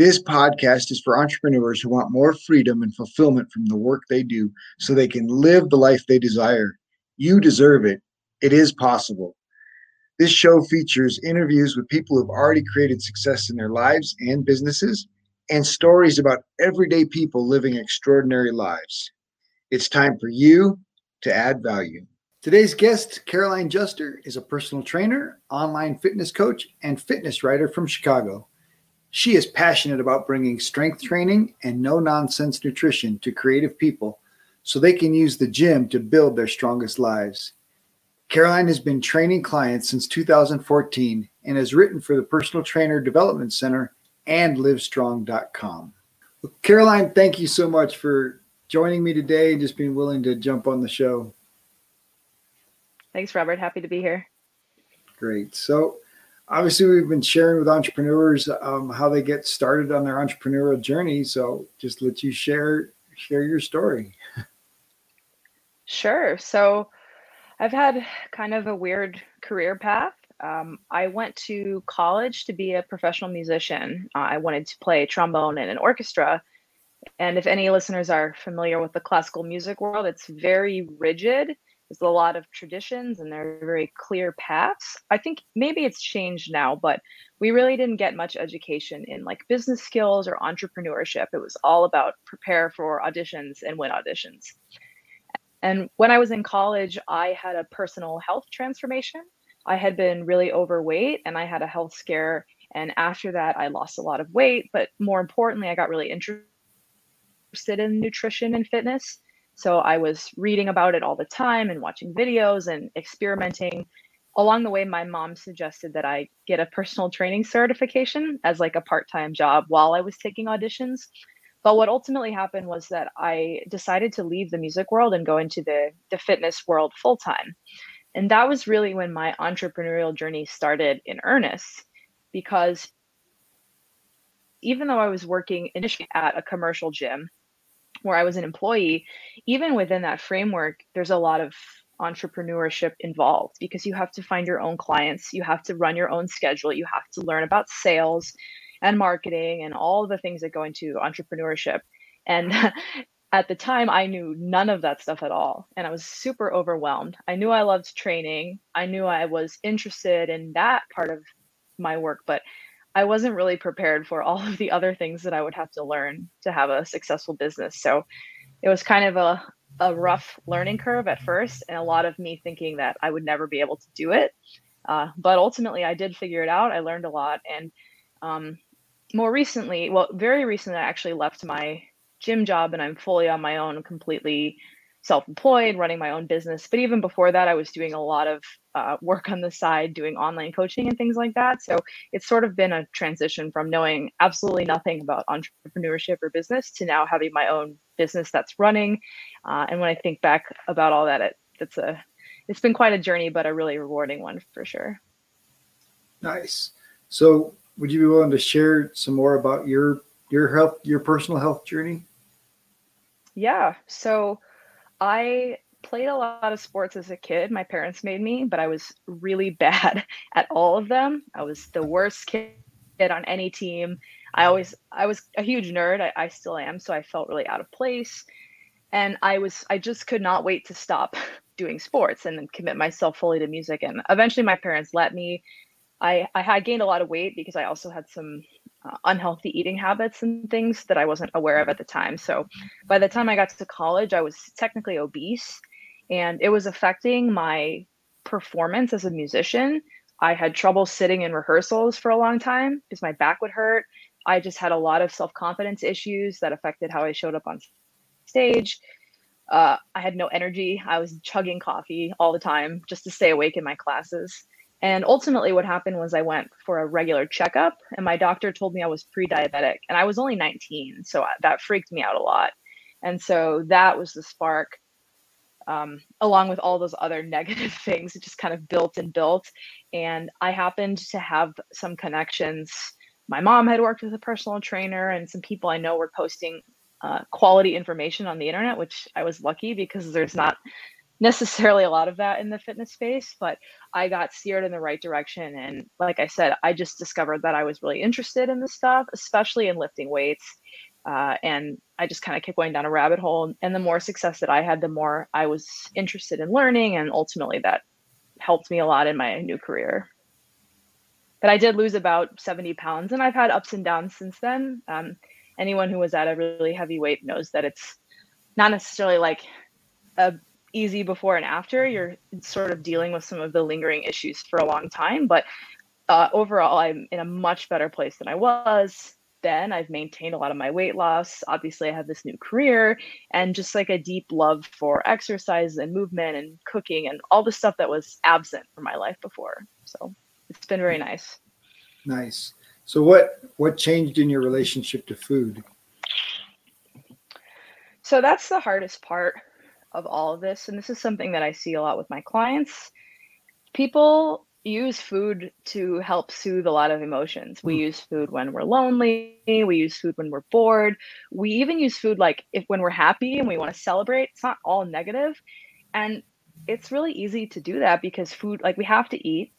This podcast is for entrepreneurs who want more freedom and fulfillment from the work they do so they can live the life they desire. You deserve it. It is possible. This show features interviews with people who have already created success in their lives and businesses and stories about everyday people living extraordinary lives. It's time for you to add value. Today's guest, Caroline Juster, is a personal trainer, online fitness coach, and fitness writer from Chicago. She is passionate about bringing strength training and no nonsense nutrition to creative people so they can use the gym to build their strongest lives. Caroline has been training clients since 2014 and has written for the Personal Trainer Development Center and livestrong.com. Well, Caroline, thank you so much for joining me today and just being willing to jump on the show. Thanks, Robert. Happy to be here. Great. So, obviously we've been sharing with entrepreneurs um, how they get started on their entrepreneurial journey. So just let you share share your story. Sure. So i've had kind of a weird career path. Um, i went to college to be a professional musician. Uh, i wanted to play trombone in an orchestra. And if any listeners are familiar with the classical music world it's very rigid there's a lot of traditions and there are very clear paths. I think maybe it's changed now, but we really didn't get much education in like business skills or entrepreneurship. It was all about prepare for auditions and win auditions. And when I was in college, I had a personal health transformation. I had been really overweight and I had a health scare. And after that, I lost a lot of weight. But more importantly, I got really interested in nutrition and fitness. So I was reading about it all the time and watching videos and experimenting. Along the way, my mom suggested that I get a personal training certification as like a part-time job while I was taking auditions. But what ultimately happened was that I decided to leave the music world and go into the, the fitness world full time. And that was really when my entrepreneurial journey started in earnest because even though I was working initially at a commercial gym, where I was an employee, even within that framework, there's a lot of entrepreneurship involved because you have to find your own clients, you have to run your own schedule, you have to learn about sales and marketing and all the things that go into entrepreneurship. And at the time, I knew none of that stuff at all. And I was super overwhelmed. I knew I loved training, I knew I was interested in that part of my work, but I wasn't really prepared for all of the other things that I would have to learn to have a successful business. So it was kind of a, a rough learning curve at first, and a lot of me thinking that I would never be able to do it. Uh, but ultimately, I did figure it out. I learned a lot. And um, more recently, well, very recently, I actually left my gym job and I'm fully on my own, completely self-employed running my own business but even before that i was doing a lot of uh, work on the side doing online coaching and things like that. So it's sort of been a transition from knowing absolutely nothing about entrepreneurship or business to now having my own business that's running. Uh, and when i think back about all that it, it's a it's been quite a journey but a really rewarding one for sure. Nice. So would you be willing to share some more about your your health your personal health journey? Yeah. So I played a lot of sports as a kid. My parents made me, but I was really bad at all of them. I was the worst kid on any team. I always I was a huge nerd. I, I still am, so I felt really out of place. And I was I just could not wait to stop doing sports and then commit myself fully to music. And eventually my parents let me. I, I had gained a lot of weight because I also had some uh, unhealthy eating habits and things that I wasn't aware of at the time. So by the time I got to college, I was technically obese and it was affecting my performance as a musician. I had trouble sitting in rehearsals for a long time because my back would hurt. I just had a lot of self confidence issues that affected how I showed up on stage. Uh, I had no energy. I was chugging coffee all the time just to stay awake in my classes. And ultimately, what happened was I went for a regular checkup, and my doctor told me I was pre diabetic, and I was only 19. So that freaked me out a lot. And so that was the spark. Um, along with all those other negative things, it just kind of built and built. And I happened to have some connections. My mom had worked with a personal trainer, and some people I know were posting uh, quality information on the internet, which I was lucky because there's not necessarily a lot of that in the fitness space, but I got steered in the right direction. And like I said, I just discovered that I was really interested in this stuff, especially in lifting weights. Uh, and I just kind of kept going down a rabbit hole. And the more success that I had, the more I was interested in learning. And ultimately, that helped me a lot in my new career. But I did lose about 70 pounds, and I've had ups and downs since then. Um, anyone who was at a really heavy weight knows that it's not necessarily like a easy before and after. You're sort of dealing with some of the lingering issues for a long time, but uh, overall, I'm in a much better place than I was then. I've maintained a lot of my weight loss. Obviously, I have this new career and just like a deep love for exercise and movement and cooking and all the stuff that was absent from my life before. So it's been very nice. Nice. So what what changed in your relationship to food? So that's the hardest part of all of this. And this is something that I see a lot with my clients. People use food to help soothe a lot of emotions. We mm. use food when we're lonely, we use food when we're bored. We even use food like if when we're happy and we want to celebrate. It's not all negative. And it's really easy to do that because food like we have to eat.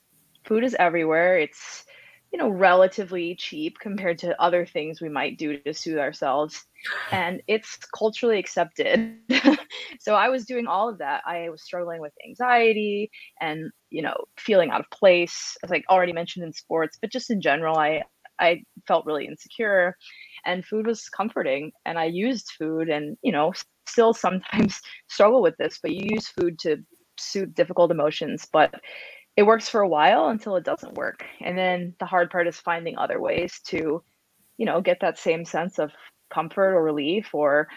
Food is everywhere. It's you know relatively cheap compared to other things we might do to soothe ourselves. And it's culturally accepted. So i was doing all of that. I was struggling with anxiety and you know feeling out of place as i already mentioned in sports but just in general i i felt really insecure. And food was comforting and i used food and you know still sometimes struggle with this but you use food to soothe difficult emotions. But it works for a while until it doesn't work. And then the hard part is finding other ways to you know get that same sense of comfort or relief or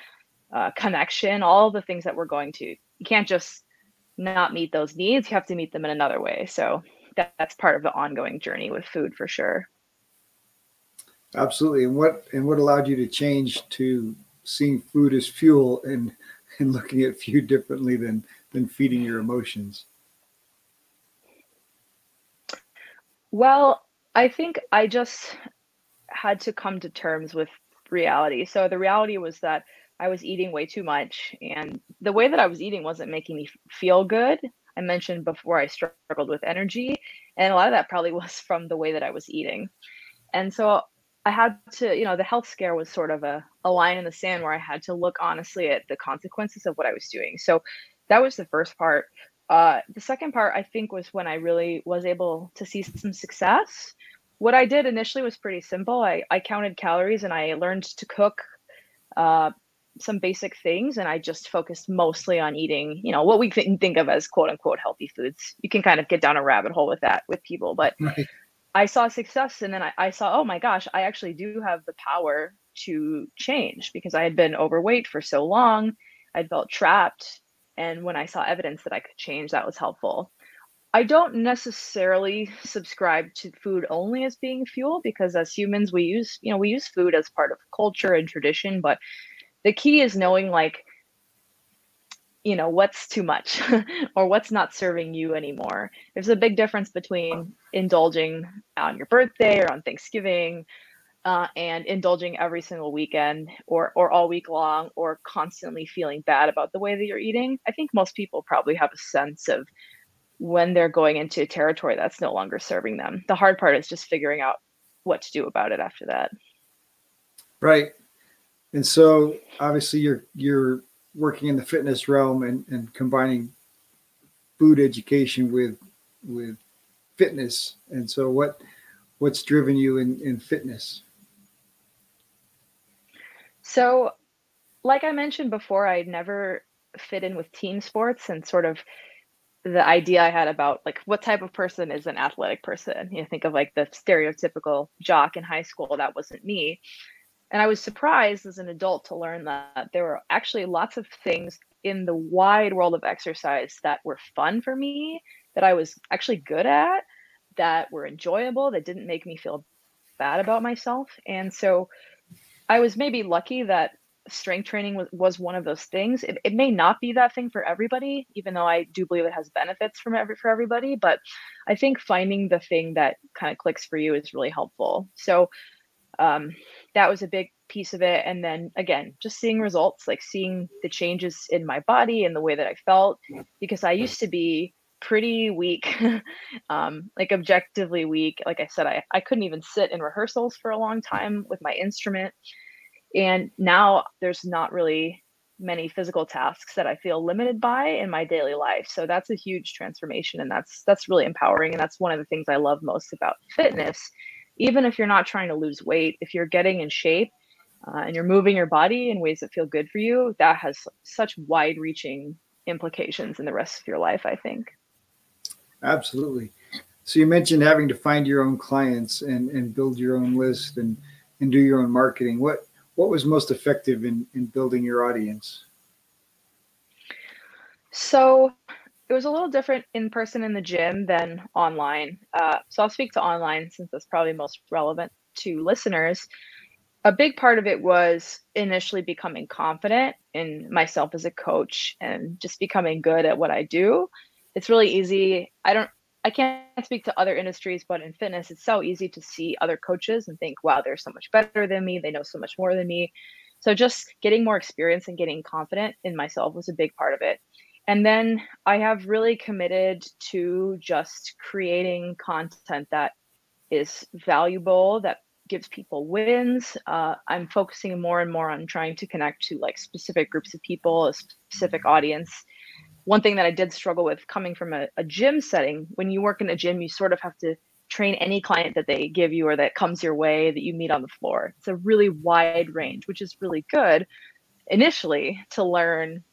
uh, connection all the things that we're going to. You can't just not meet those needs you have to meet them in another way. So that, that's part of the ongoing journey with food for sure. Absolutely. And what and what allowed you to change to seeing food as fuel and and looking at food differently than than feeding your emotions Well, I think I just had to come to terms with reality. So the reality was that I was eating way too much, and the way that I was eating wasn't making me feel good. I mentioned before I struggled with energy, and a lot of that probably was from the way that I was eating. And so I had to, you know, the health scare was sort of a, a line in the sand where I had to look honestly at the consequences of what I was doing. So that was the first part. Uh, the second part, I think, was when I really was able to see some success. What I did initially was pretty simple. I, I counted calories and I learned to cook uh, some basic things, and I just focused mostly on eating, you know, what we th- think of as quote unquote healthy foods. You can kind of get down a rabbit hole with that with people, but right. I saw success, and then I, I saw, oh my gosh, I actually do have the power to change because I had been overweight for so long. I'd felt trapped and when I saw evidence that I could change, that was helpful. I don't necessarily subscribe to food only as being fuel because as humans we use, you know, we use food as part of culture and tradition, but the key is knowing like you know what's too much or what's not serving you anymore there's a big difference between indulging on your birthday or on thanksgiving uh, and indulging every single weekend or or all week long or constantly feeling bad about the way that you're eating i think most people probably have a sense of when they're going into a territory that's no longer serving them. The hard part is just figuring out what to do about it after that. Right. And so obviously you're you're working in the fitness realm and, and combining food education with with fitness. And so what what's driven you in in fitness so, like I mentioned before, I never fit in with team sports and sort of the idea I had about like what type of person is an athletic person. You think of like the stereotypical jock in high school. That wasn't me. And I was surprised as an adult to learn that there were actually lots of things in the wide world of exercise that were fun for me, that I was actually good at, that were enjoyable, that didn't make me feel bad about myself. And so I was maybe lucky that strength training was, was one of those things. It, it may not be that thing for everybody, even though I do believe it has benefits from every for everybody. But I think finding the thing that kind of clicks for you is really helpful. So um, that was a big piece of it. And then again, just seeing results, like seeing the changes in my body and the way that I felt, because I used to be pretty weak, um, like objectively weak. Like I said, I, I couldn't even sit in rehearsals for a long time with my instrument. And now there's not really many physical tasks that I feel limited by in my daily life. So that's a huge transformation and that's that's really empowering and that's one of the things I love most about fitness. Even if you're not trying to lose weight, if you're getting in shape uh, and you're moving your body in ways that feel good for you, that has such wide-reaching implications in the rest of your life, I think. Absolutely. So you mentioned having to find your own clients and, and build your own list and, and do your own marketing. What what was most effective in, in building your audience? So it was a little different in person in the gym than online. Uh, so I'll speak to online since that's probably most relevant to listeners. A big part of it was initially becoming confident in myself as a coach and just becoming good at what I do it's really easy. I don't I can't speak to other industries, but in fitness, it's so easy to see other coaches and think, wow, they're so much better than me. They know so much more than me. So just getting more experience and getting confident in myself was a big part of it. And then I have really committed to just creating content that is valuable, that gives people wins. Uh, I'm focusing more and more on trying to connect to like specific groups of people, a specific audience one thing that I did struggle with coming from a, a gym setting, when you work in a gym, you sort of have to train any client that they give you or that comes your way that you meet on the floor. It's a really wide range, which is really good initially to learn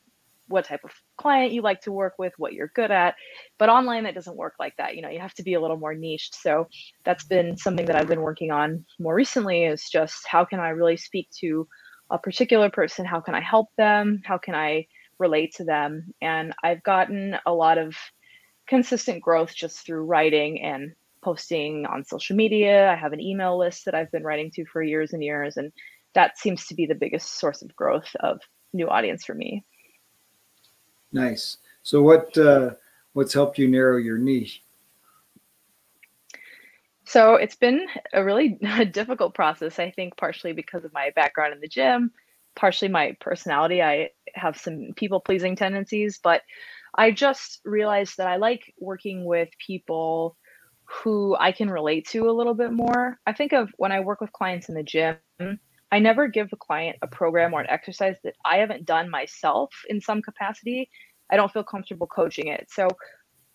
what type of client you like to work with, what you're good at. But online, that doesn't work like that. You know, you have to be a little more niched. So that's been something that I've been working on more recently is just how can I really speak to a particular person? How can I help them? How can I relate to them. And I've gotten a lot of consistent growth just through writing and posting on social media. I have an email list that I've been writing to for years and years. And that seems to be the biggest source of growth of new audience for me. Nice. So what uh, what's helped you narrow your niche? So it's been a really difficult process, I think, partially because of my background in the gym, partially my personality. I have some people pleasing tendencies, but I just realized that I like working with people who I can relate to a little bit more. I think of when I work with clients in the gym, I never give the client a program or an exercise that I haven't done myself in some capacity. I don't feel comfortable coaching it. So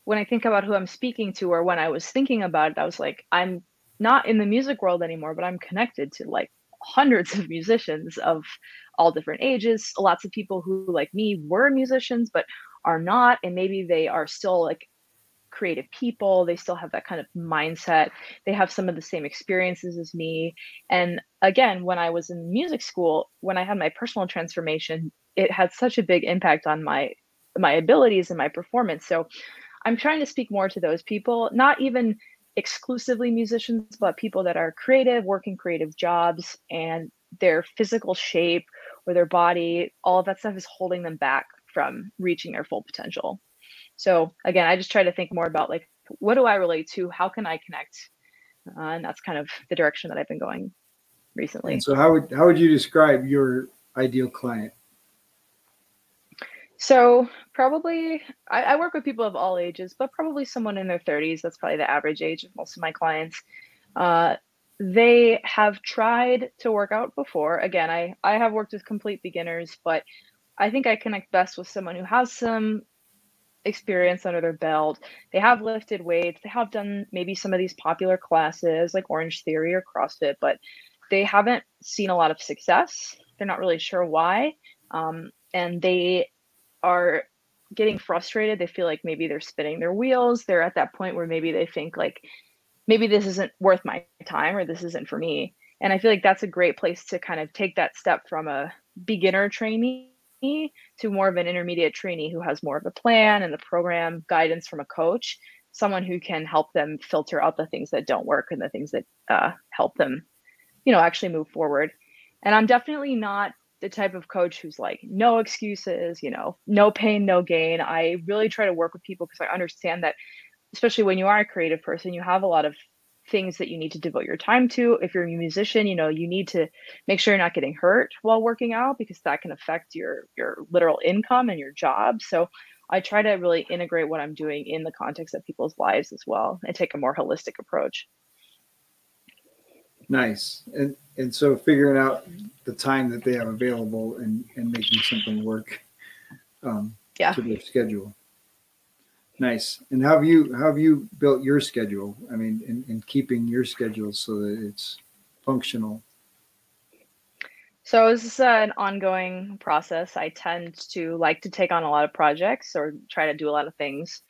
when I think about who I'm speaking to, or when I was thinking about it, I was like, I'm not in the music world anymore, but I'm connected to like hundreds of musicians of all different ages. Lots of people who like me were musicians but are not and maybe they are still like creative people. They still have that kind of mindset. They have some of the same experiences as me. And again when i was in music school when i had my personal transformation it had such a big impact on my my abilities and my performance. So i'm trying to speak more to those people not even exclusively musicians, but people that are creative, working creative jobs, and their physical shape or their body, all of that stuff is holding them back from reaching their full potential. So again, I just try to think more about like, what do I relate to? How can I connect? Uh, and that's kind of the direction that I've been going recently. And so how would how would you describe your ideal client? So probably I, I, work with people of all ages, but probably someone in their 30s. That's probably the average age of most of my clients. Uh, they have tried to work out before. Again, I, I have worked with complete beginners, but I think I connect best with someone who has some experience under their belt. They have lifted weights. They have done maybe some of these popular classes like Orange Theory or CrossFit, but they haven't seen a lot of success. They're not really sure why. Um, and they are getting frustrated. They feel like maybe they're spinning their wheels. They're at that point where maybe they think like maybe this isn't worth my time or this isn't for me. And I feel like that's a great place to kind of take that step from a beginner trainee to more of an intermediate trainee who has more of a plan and the program guidance from a coach, someone who can help them filter out the things that don't work and the things that uh, help them, you know, actually move forward. And I'm definitely not the type of coach who's like no excuses, you know, no pain, no gain. I really try to work with people because I understand that especially when you are a creative person, you have a lot of things that you need to devote your time to. If you're a musician, you know, you need to make sure you're not getting hurt while working out because that can affect your your literal income and your job. So I try to really integrate what I'm doing in the context of people's lives as well and take a more holistic approach. Nice. And and so figuring out the time that they have available and, and making something work um, yeah. to their schedule. Nice. And how have you how have you built your schedule? I mean, in, in keeping your schedule so that it's functional. So this is an ongoing process. I tend to like to take on a lot of projects or try to do a lot of things.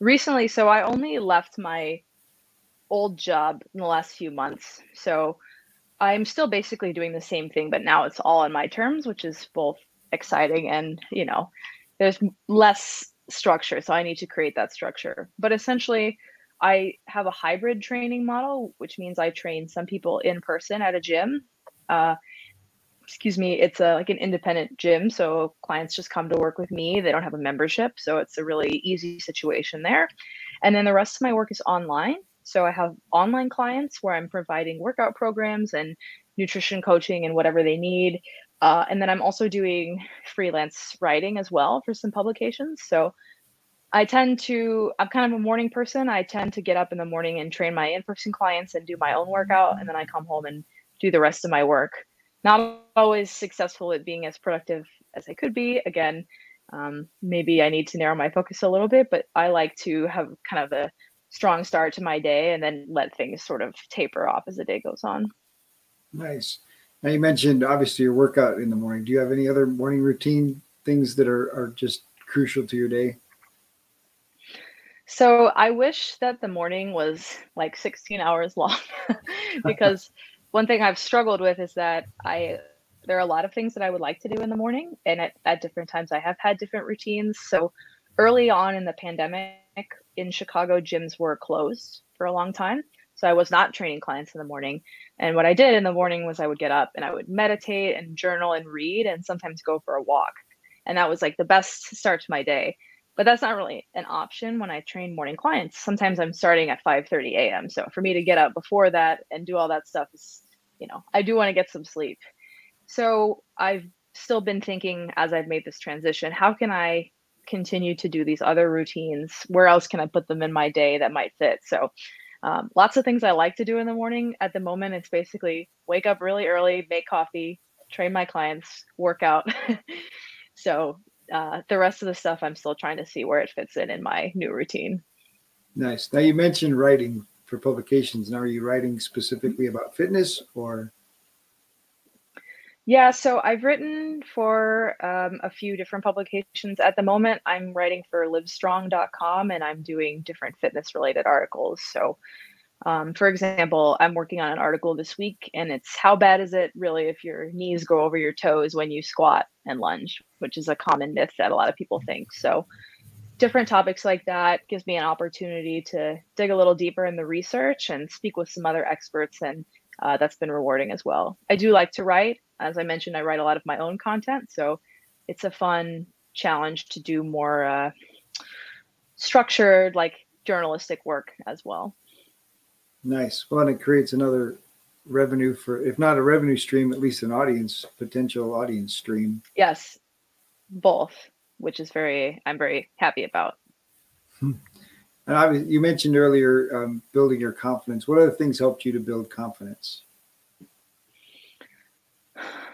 Recently, so I only left my old job in the last few months. So I'm still basically doing the same thing, but now it's all on my terms, which is both exciting and, you know, there's less structure. So I need to create that structure. But essentially, I have a hybrid training model, which means I train some people in person at a gym. Uh, excuse me, it's a like an independent gym, so clients just come to work with me. They don't have a membership, so it's a really easy situation there. And then the rest of my work is online. So I have online clients where I'm providing workout programs and nutrition coaching and whatever they need. Uh, and then I'm also doing freelance writing as well for some publications. So I tend to, I'm kind of a morning person. I tend to get up in the morning and train my in person clients and do my own workout. And then I come home and do the rest of my work. Not always successful at being as productive as I could be. Again, um, maybe I need to narrow my focus a little bit, but I like to have kind of a strong start to my day and then let things sort of taper off as the day goes on. Nice. Now you mentioned obviously your workout in the morning. Do you have any other morning routine things that are, are just crucial to your day? So I wish that the morning was like 16 hours long because one thing I've struggled with is that I there are a lot of things that I would like to do in the morning and at, at different times I have had different routines. So early on in the pandemic in Chicago gyms were closed for a long time. So I was not training clients in the morning. And what I did in the morning was I would get up and I would meditate and journal and read and sometimes go for a walk. And that was like the best start to my day. But that's not really an option when I train morning clients. Sometimes I'm starting at 5:30 a.m. So for me to get up before that and do all that stuff is, you know, I do want to get some sleep. So I've still been thinking as I've made this transition, how can I continue to do these other routines? Where else can I put them in my day that might fit? So um, lots of things I like to do in the morning. At the moment, it's basically wake up really early, make coffee, train my clients, work out. so uh, the rest of the stuff, I'm still trying to see where it fits in in my new routine. Nice. Now you mentioned writing for publications. Now, are you writing specifically about fitness or? Yeah, so I've written for um, a few different publications. At the moment, I'm writing for livestrong.com and I'm doing different fitness related articles. So, um, for example, I'm working on an article this week and it's how bad is it really if your knees go over your toes when you squat and lunge, which is a common myth that a lot of people think. So, different topics like that gives me an opportunity to dig a little deeper in the research and speak with some other experts and uh, that's been rewarding as well. I do like to write. As I mentioned, I write a lot of my own content, so it's a fun challenge to do more uh, structured, like journalistic work as well. Nice. Well, and it creates another revenue for, if not a revenue stream, at least an audience potential audience stream. Yes, both, which is very I'm very happy about. Hmm. And I you mentioned earlier um, building your confidence. What other things helped you to build confidence?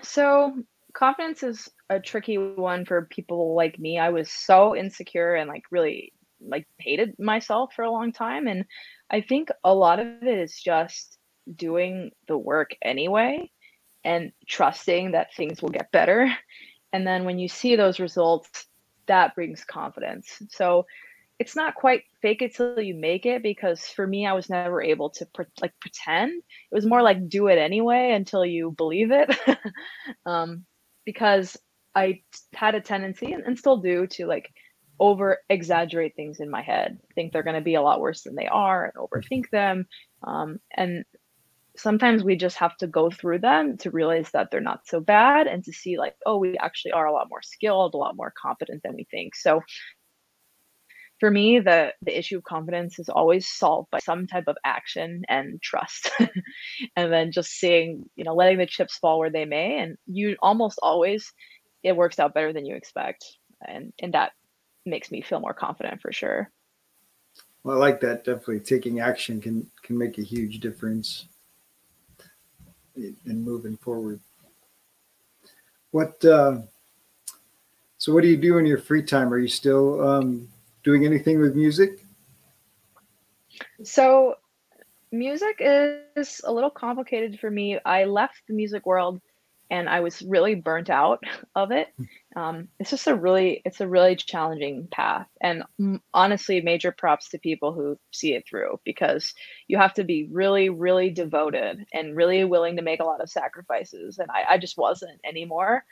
So, confidence is a tricky one for people like me. I was so insecure and like really like hated myself for a long time and I think a lot of it is just doing the work anyway and trusting that things will get better. And then when you see those results, that brings confidence. So it's not quite fake it till you make it because for me i was never able to pre- like pretend. It was more like do it anyway until you believe it. Um, because i had a tendency and, and still do to like over exaggerate things in my head. Think they're going to be a lot worse than they are and overthink them. Um, and sometimes we just have to go through them to realize that they're not so bad and to see like oh we actually are a lot more skilled a lot more competent than we think. So for me the the issue of confidence is always solved by some type of action and trust. And then just seeing you know letting the chips fall where they may and you almost always it works out better than you expect. And and that makes me feel more confident for sure. Well i like that definitely. Taking action can can make a huge difference in moving forward. What uh so what do you do in your free time? Are you still um doing anything with music? So, music is a little complicated for me. I left the music world and I was really burnt out of it. Um, it's just a really, it's a really challenging path. And honestly, major props to people who see it through because you have to be really, really devoted and really willing to make a lot of sacrifices. And I, I just wasn't anymore.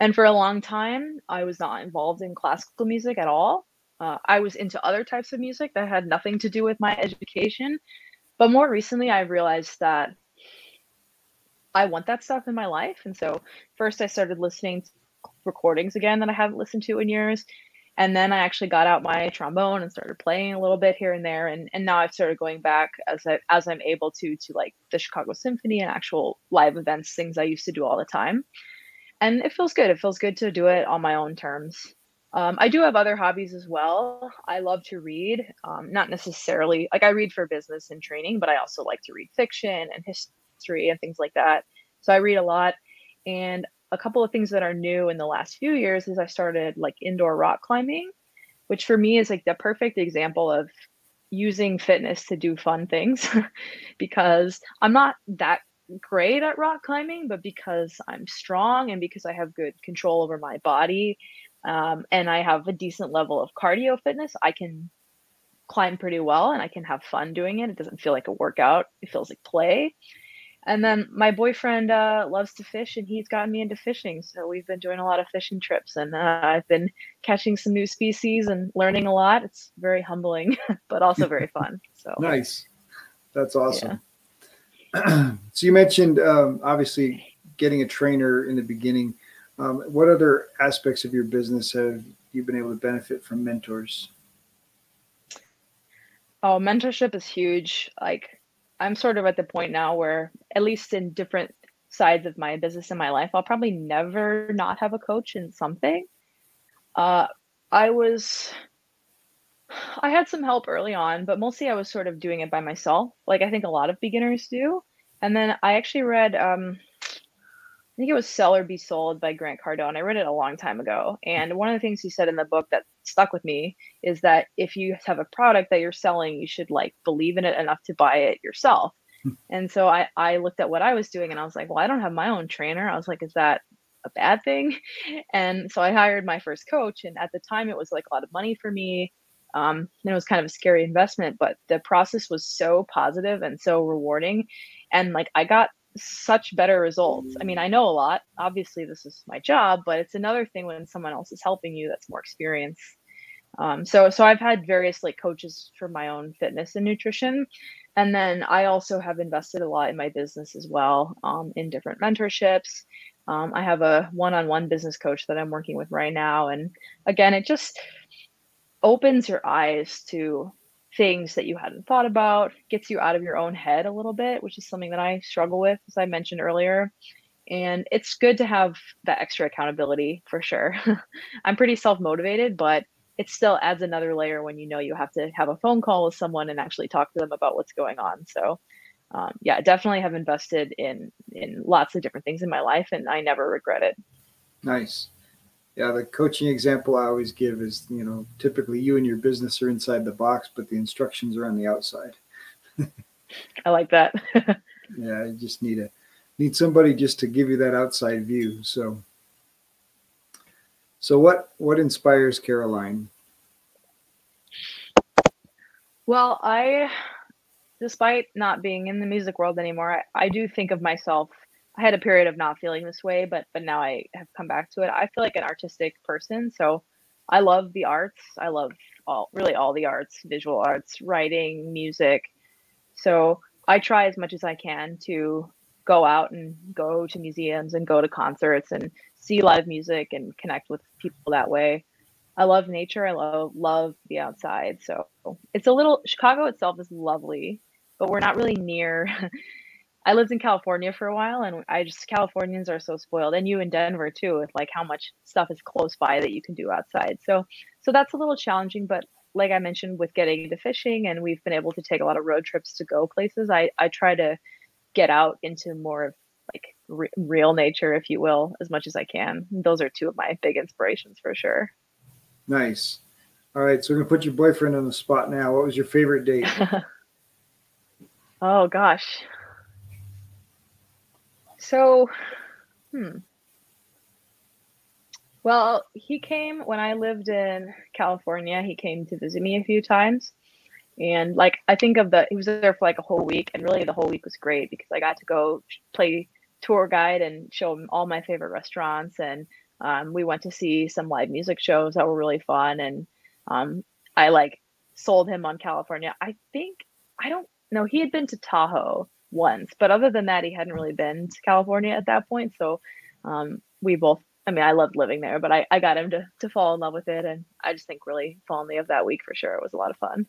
And for a long time, I was not involved in classical music at all. Uh, I was into other types of music that had nothing to do with my education. But more recently, I realized that I want that stuff in my life. And so, first, I started listening to recordings again that I haven't listened to in years. And then I actually got out my trombone and started playing a little bit here and there. And, and now I've started going back as I as I'm able to to like the Chicago Symphony and actual live events, things I used to do all the time. And it feels good. It feels good to do it on my own terms. Um, I do have other hobbies as well. I love to read, um, not necessarily like I read for business and training, but I also like to read fiction and history and things like that. So I read a lot. And a couple of things that are new in the last few years is I started like indoor rock climbing, which for me is like the perfect example of using fitness to do fun things because I'm not that great at rock climbing, but because I'm strong and because I have good control over my body um, and I have a decent level of cardio fitness, I can climb pretty well and I can have fun doing it. It doesn't feel like a workout, it feels like play. And then my boyfriend uh, loves to fish and he's gotten me into fishing. So we've been doing a lot of fishing trips and uh, I've been catching some new species and learning a lot. It's very humbling, but also very fun. So nice. That's awesome. Yeah. so you mentioned um, obviously getting a trainer in the beginning. Um, what other aspects of your business have you been able to benefit from mentors? Oh, mentorship is huge. Like, I'm sort of at the point now where, at least in different sides of my business and my life, I'll probably never not have a coach in something. Uh, I was, I had some help early on, but mostly I was sort of doing it by myself, like I think a lot of beginners do. And then I actually read um, I think it was Sell or Be Sold by Grant Cardone. I read it a long time ago. And one of the things he said in the book that stuck with me is that if you have a product that you're selling, you should like believe in it enough to buy it yourself. Hmm. and so I, I looked at what I was doing and I was like, well, I don't have my own trainer. I was like, is that a bad thing? And so I hired my first coach. And at the time, it was like a lot of money for me. Um, and it was kind of a scary investment, but the process was so positive and so rewarding. And like I got such better results. I mean, I know a lot. Obviously, this is my job, but it's another thing when someone else is helping you that's more experience. Um, so, so I've had various like coaches for my own fitness and nutrition, and then I also have invested a lot in my business as well, um, in different mentorships. Um, I have a one-on-one business coach that I'm working with right now, and again, it just opens your eyes to things that you hadn't thought about, gets you out of your own head a little bit, which is something that I struggle with, as I mentioned earlier. And it's good to have that extra accountability for sure. I'm pretty self motivated, but it still adds another layer when you know you have to have a phone call with someone and actually talk to them about what's going on. So, um, yeah, definitely have invested in in lots of different things in my life, and I never regret it. Nice yeah, the coaching example I always give is, you know, typically you and your business are inside the box, but the instructions are on the outside. I like that. yeah, you just need a need somebody just to give you that outside view. So, so what what inspires Caroline? Well, I, despite not being in the music world anymore, I, I do think of myself I had a period of not feeling this way, but but now I have come back to it. I feel like an artistic person, so I love the arts. I love all really all the arts, visual arts, writing, music. So I try as much as I can to go out and go to museums and go to concerts and see live music and connect with people that way. I love nature. I love love the outside. So it's a little Chicago itself is lovely, but we're not really near. I lived in California for a while, and I just Californians are so spoiled, and you in Denver too, with like how much stuff is close by that you can do outside. So so that's a little challenging, but like I mentioned with getting into fishing, and we've been able to take a lot of road trips to go places. I I try to get out into more of like re- real nature, if you will, as much as I can. Those are two of my big inspirations for sure. Nice. All right, so we're gonna put your boyfriend on the spot now. What was your favorite date? oh gosh. So, hmm. Well, he came when I lived in California. He came to visit me a few times. And like I think of the he was there for like a whole week and really the whole week was great because I got to go play tour guide and show him all my favorite restaurants and um, we went to see some live music shows that were really fun and um, I like sold him on California. I think I don't know he had been to Tahoe once, but other than that he hadn't really been to California at that point. So um, we both I mean I loved living there, but I, I got him to to fall in love with it and I just think really fondly of that week for sure. It was a lot of fun.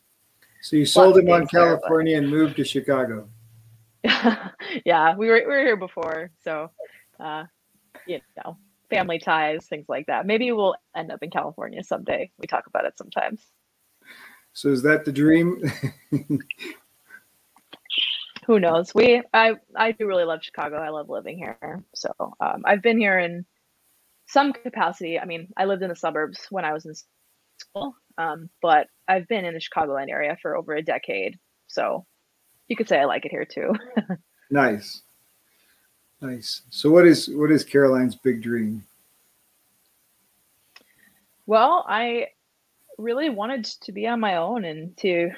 So you sold him on California there, and moved to Chicago. yeah, we were we were here before, so uh, you know, family ties, things like that. Maybe we'll end up in California someday. We talk about it sometimes. So is that the dream? Who knows? We I I do really love Chicago. I love living here. So um, I've been here in some capacity. I mean, I lived in the suburbs when I was in school, um, but I've been in the Chicagoland area for over a decade, so you could say I like it here too. nice, nice. So, what is what is Caroline's big dream? Well, I really wanted to be on my own and to.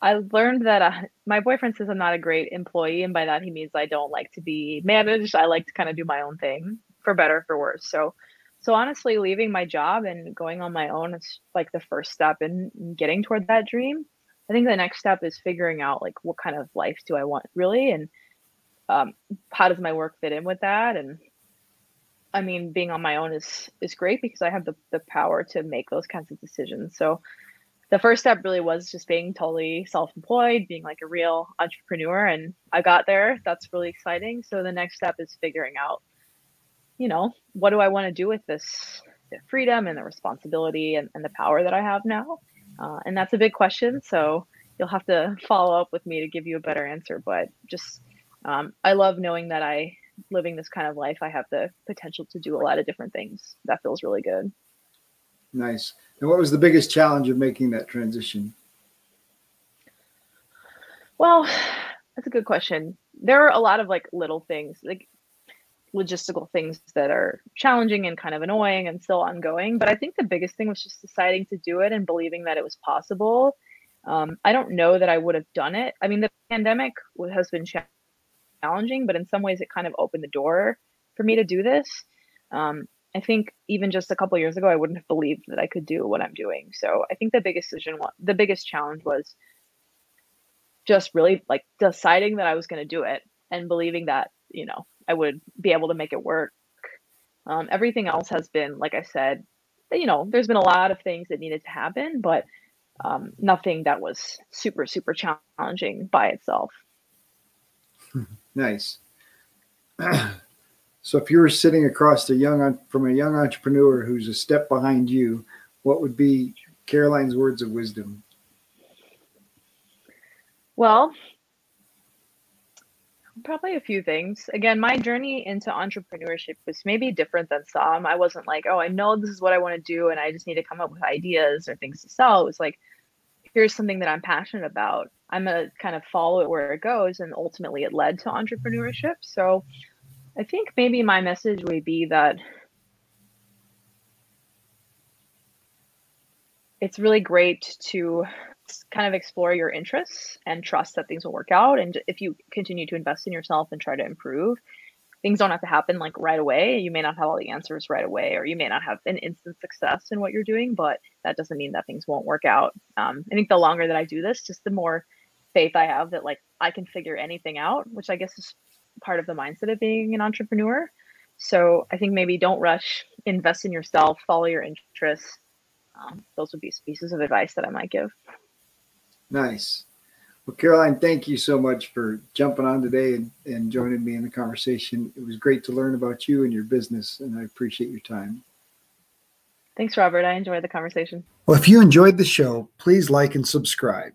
I learned that uh, my boyfriend says I'm not a great employee, and by that he means I don't like to be managed. I like to kind of do my own thing, for better or for worse. So so honestly leaving my job and going on my own is like the first step in getting toward that dream i think the next step is figuring out like what kind of life do i want really and um, how does my work fit in with that and i mean being on my own is is great because i have the, the power to make those kinds of decisions so the first step really was just being totally self-employed being like a real entrepreneur and i got there that's really exciting so the next step is figuring out you know, what do I want to do with this freedom and the responsibility and, and the power that I have now? Uh, and that's a big question. So you'll have to follow up with me to give you a better answer. But just, um, I love knowing that I, living this kind of life, I have the potential to do a lot of different things. That feels really good. Nice. And what was the biggest challenge of making that transition? Well, that's a good question. There are a lot of like little things. Like logistical things that are challenging and kind of annoying and still ongoing. But I think the biggest thing was just deciding to do it and believing that it was possible. Um, I don't know that I would have done it. I mean, the pandemic has been challenging, but in some ways, it kind of opened the door for me to do this. Um, I think even just a couple years ago, I wouldn't have believed that I could do what I'm doing. So I think the biggest decision, the biggest challenge was just really like deciding that I was going to do it and believing that, you know, I would be able to make it work. Um, everything else has been, like I said, you know, there's been a lot of things that needed to happen, but um, nothing that was super, super challenging by itself. Nice. so, if you were sitting across a young from a young entrepreneur who's a step behind you, what would be Caroline's words of wisdom? Well, Probably a few things. Again, my journey into entrepreneurship was maybe different than some. I wasn't like, oh, I know this is what I want to do and I just need to come up with ideas or things to sell. It was like, here's something that I'm passionate about. I'm going to kind of follow it where it goes. And ultimately, it led to entrepreneurship. So I think maybe my message would be that it's really great to kind of explore your interests and trust that things will work out. And if you continue to invest in yourself and try to improve, things don't have to happen like right away. You may not have all the answers right away, or you may not have an instant success in what you're doing, but that doesn't mean that things won't work out. Um, I think the longer that I do this, just the more faith I have that like I can figure anything out, which I guess is part of the mindset of being an entrepreneur. So I think maybe don't rush, invest in yourself, follow your interests. Um, those would be pieces of advice that I might give. Nice. Well, Caroline, thank you so much for jumping on today and, and joining me in the conversation. It was great to learn about you and your business, and I appreciate your time. Thanks, Robert. I enjoyed the conversation. Well, if you enjoyed the show, please like and subscribe.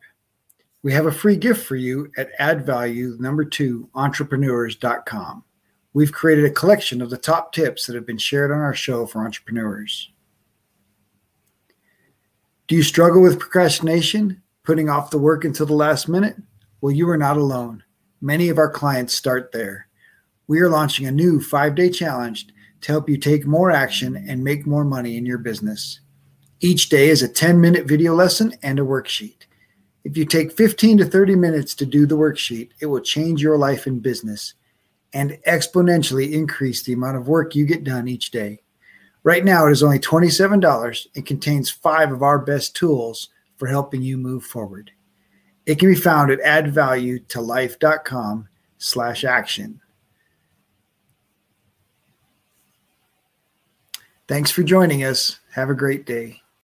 We have a free gift for you at add value number two entrepreneurs.com. We've created a collection of the top tips that have been shared on our show for entrepreneurs. Do you struggle with procrastination, putting off the work until the last minute? Well, you are not alone. Many of our clients start there. We are launching a new five day challenge to help you take more action and make more money in your business. Each day is a 10 minute video lesson and a worksheet. If you take 15 to 30 minutes to do the worksheet, it will change your life in business and exponentially increase the amount of work you get done each day. Right now, it is only $27 and contains five of our best tools for helping you move forward. It can be found at addvaluetolife.com slash action. Thanks for joining us. Have a great day.